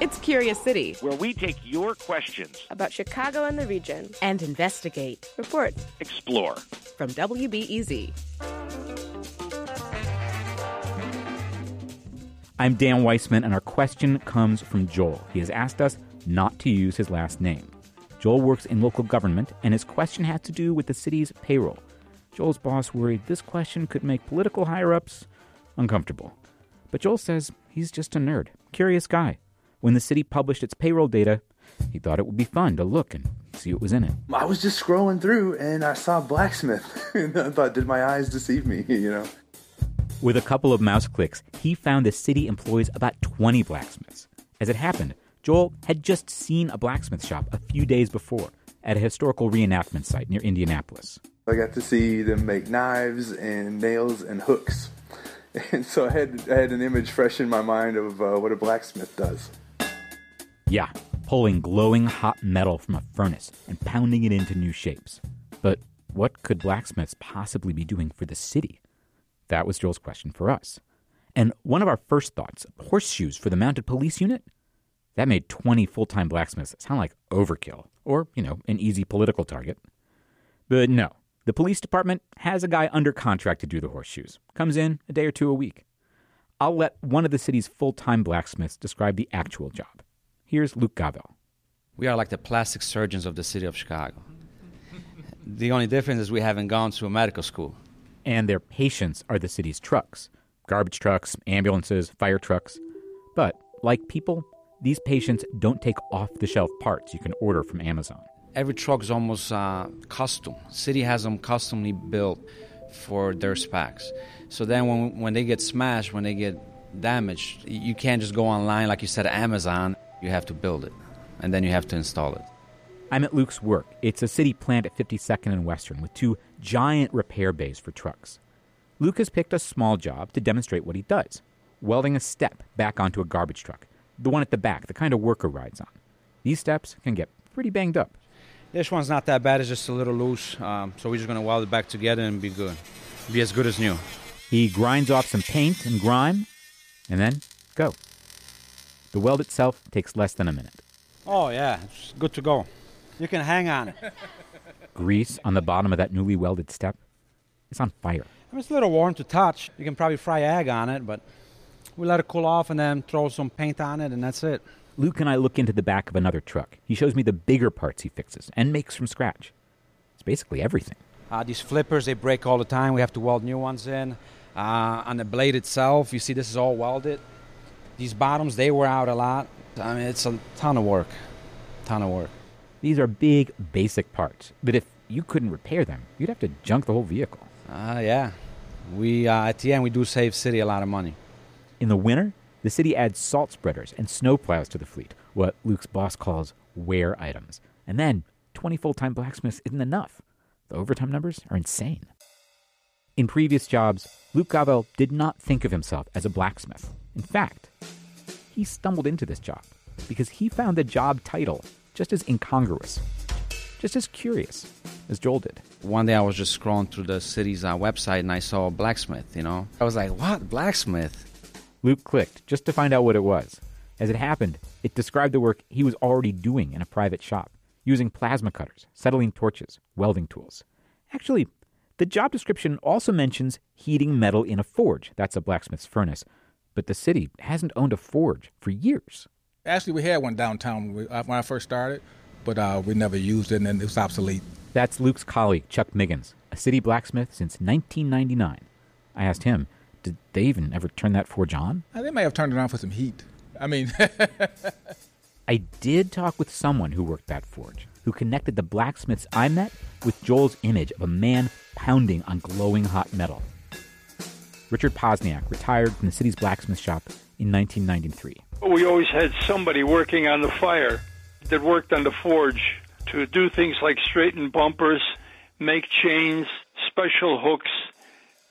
It's Curious City, where we take your questions about Chicago and the region and investigate, report, explore. From WBEZ. I'm Dan Weissman, and our question comes from Joel. He has asked us not to use his last name. Joel works in local government, and his question has to do with the city's payroll. Joel's boss worried this question could make political higher ups uncomfortable. But Joel says he's just a nerd, curious guy. When the city published its payroll data, he thought it would be fun to look and see what was in it. I was just scrolling through and I saw blacksmith. and I thought, did my eyes deceive me? You know. With a couple of mouse clicks, he found the city employs about 20 blacksmiths. As it happened, Joel had just seen a blacksmith shop a few days before at a historical reenactment site near Indianapolis. I got to see them make knives and nails and hooks. And so I had, I had an image fresh in my mind of uh, what a blacksmith does. Yeah, pulling glowing hot metal from a furnace and pounding it into new shapes. But what could blacksmiths possibly be doing for the city? That was Joel's question for us. And one of our first thoughts horseshoes for the mounted police unit? That made 20 full time blacksmiths sound like overkill, or, you know, an easy political target. But no, the police department has a guy under contract to do the horseshoes. Comes in a day or two a week. I'll let one of the city's full time blacksmiths describe the actual job. Here's Luke Gavel. We are like the plastic surgeons of the city of Chicago. the only difference is we haven't gone to a medical school. And their patients are the city's trucks garbage trucks, ambulances, fire trucks. But, like people, these patients don't take off the shelf parts you can order from Amazon every truck is almost uh, custom. City has them customly built for their specs. So then when when they get smashed, when they get damaged, you can't just go online like you said Amazon. You have to build it, and then you have to install it. I'm at Luke's work. It's a city plant at 52nd and Western with two giant repair bays for trucks. Luke has picked a small job to demonstrate what he does welding a step back onto a garbage truck, the one at the back, the kind a worker rides on. These steps can get pretty banged up. This one's not that bad. It's just a little loose. Um, so we're just going to weld it back together and be good. Be as good as new. He grinds off some paint and grime and then go. The weld itself takes less than a minute. Oh, yeah. It's good to go. You can hang on it. Grease on the bottom of that newly welded step. It's on fire. It's a little warm to touch. You can probably fry egg on it, but we let it cool off and then throw some paint on it, and that's it. Luke and I look into the back of another truck. He shows me the bigger parts he fixes and makes from scratch. It's basically everything. Uh, these flippers, they break all the time. We have to weld new ones in. Uh, on the blade itself, you see this is all welded. These bottoms, they wear out a lot. I mean, it's a ton of work. Ton of work. These are big, basic parts. But if you couldn't repair them, you'd have to junk the whole vehicle. Uh, yeah. We, uh, at the end, we do save city a lot of money. In the winter, the city adds salt spreaders and snowplows to the fleet, what Luke's boss calls wear items. And then 20 full time blacksmiths isn't enough. The overtime numbers are insane. In previous jobs, Luke Gavel did not think of himself as a blacksmith. In fact, he stumbled into this job because he found the job title just as incongruous, just as curious as Joel did. One day I was just scrolling through the city's uh, website and I saw a blacksmith, you know. I was like, what? Blacksmith? Luke clicked just to find out what it was. As it happened, it described the work he was already doing in a private shop, using plasma cutters, acetylene torches, welding tools. Actually, the job description also mentions heating metal in a forge. That's a blacksmith's furnace. But the city hasn't owned a forge for years. Actually, we had one downtown when I first started, but uh, we never used it and it was obsolete. That's Luke's colleague, Chuck Miggins, a city blacksmith since 1999. I asked him, did they even ever turn that forge on? Uh, they may have turned it on for some heat. I mean, I did talk with someone who worked that forge, who connected the blacksmiths I met with Joel's image of a man pounding on glowing hot metal. Richard Posniak retired from the city's blacksmith shop in 1993. We always had somebody working on the fire that worked on the forge to do things like straighten bumpers, make chains, special hooks.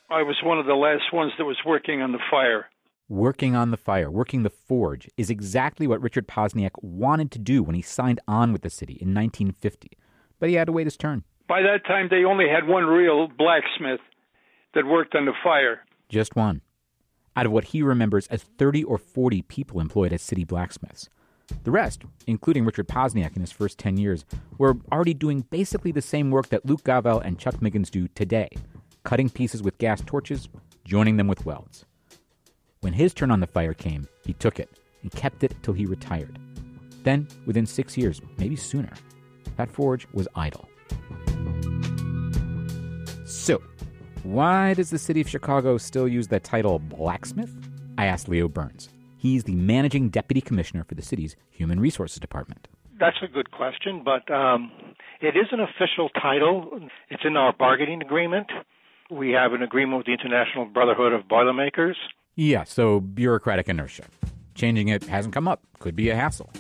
I was one of the last ones that was working on the fire. Working on the fire, working the forge, is exactly what Richard Posniak wanted to do when he signed on with the city in 1950. But he had to wait his turn. By that time, they only had one real blacksmith that worked on the fire. Just one. Out of what he remembers as 30 or 40 people employed as city blacksmiths. The rest, including Richard Posniak in his first 10 years, were already doing basically the same work that Luke Gavel and Chuck Miggins do today cutting pieces with gas torches, joining them with welds. When his turn on the fire came, he took it and kept it till he retired. Then, within six years, maybe sooner, that forge was idle. So, why does the city of Chicago still use the title blacksmith? I asked Leo Burns. He's the managing deputy commissioner for the city's human resources department. That's a good question, but um, it is an official title. It's in our bargaining agreement. We have an agreement with the International Brotherhood of Boilermakers. Yeah, so bureaucratic inertia. Changing it hasn't come up, could be a hassle.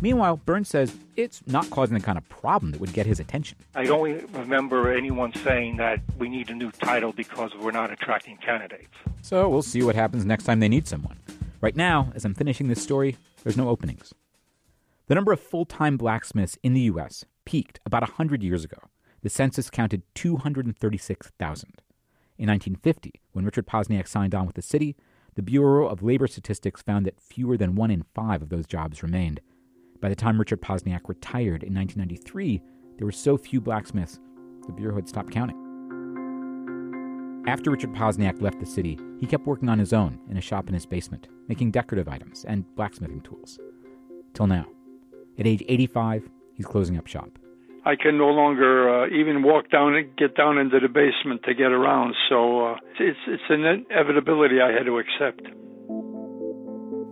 Meanwhile, Burns says it's not causing the kind of problem that would get his attention. I don't remember anyone saying that we need a new title because we're not attracting candidates. So we'll see what happens next time they need someone. Right now, as I'm finishing this story, there's no openings. The number of full time blacksmiths in the U.S. peaked about 100 years ago. The census counted 236,000. In 1950, when Richard Posniak signed on with the city, the Bureau of Labor Statistics found that fewer than one in five of those jobs remained. By the time Richard Posniak retired in 1993, there were so few blacksmiths, the Bureau had stopped counting. After Richard Posniak left the city, he kept working on his own in a shop in his basement, making decorative items and blacksmithing tools. Till now. At age 85, he's closing up shop. I can no longer uh, even walk down and get down into the basement to get around. So uh, it's it's an inevitability I had to accept.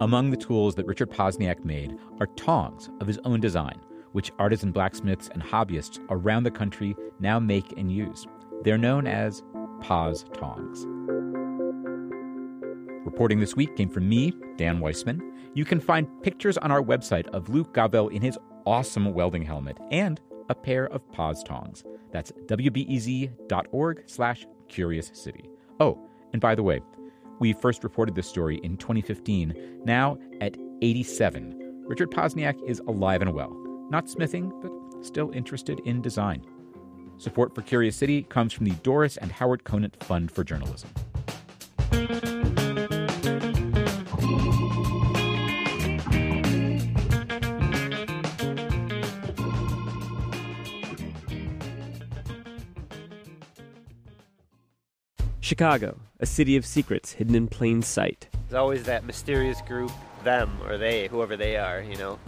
Among the tools that Richard Posniak made are tongs of his own design, which artisan blacksmiths and hobbyists around the country now make and use. They're known as Pos tongs. Reporting this week came from me, Dan Weissman. You can find pictures on our website of Luke Gavel in his awesome welding helmet and a pair of Pos tongs. That's wbez.org slash curious city. Oh, and by the way, we first reported this story in 2015. Now, at 87, Richard Posniak is alive and well. Not smithing, but still interested in design. Support for Curious City comes from the Doris and Howard Conant Fund for Journalism. Chicago, a city of secrets hidden in plain sight. There's always that mysterious group, them or they, whoever they are, you know.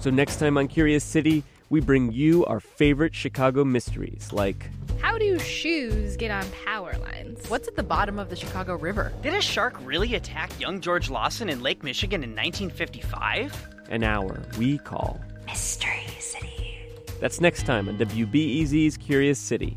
So next time on Curious City, we bring you our favorite Chicago mysteries like How do shoes get on power lines? What's at the bottom of the Chicago River? Did a shark really attack young George Lawson in Lake Michigan in 1955? An hour we call Mystery City. That's next time on WBEZ's Curious City.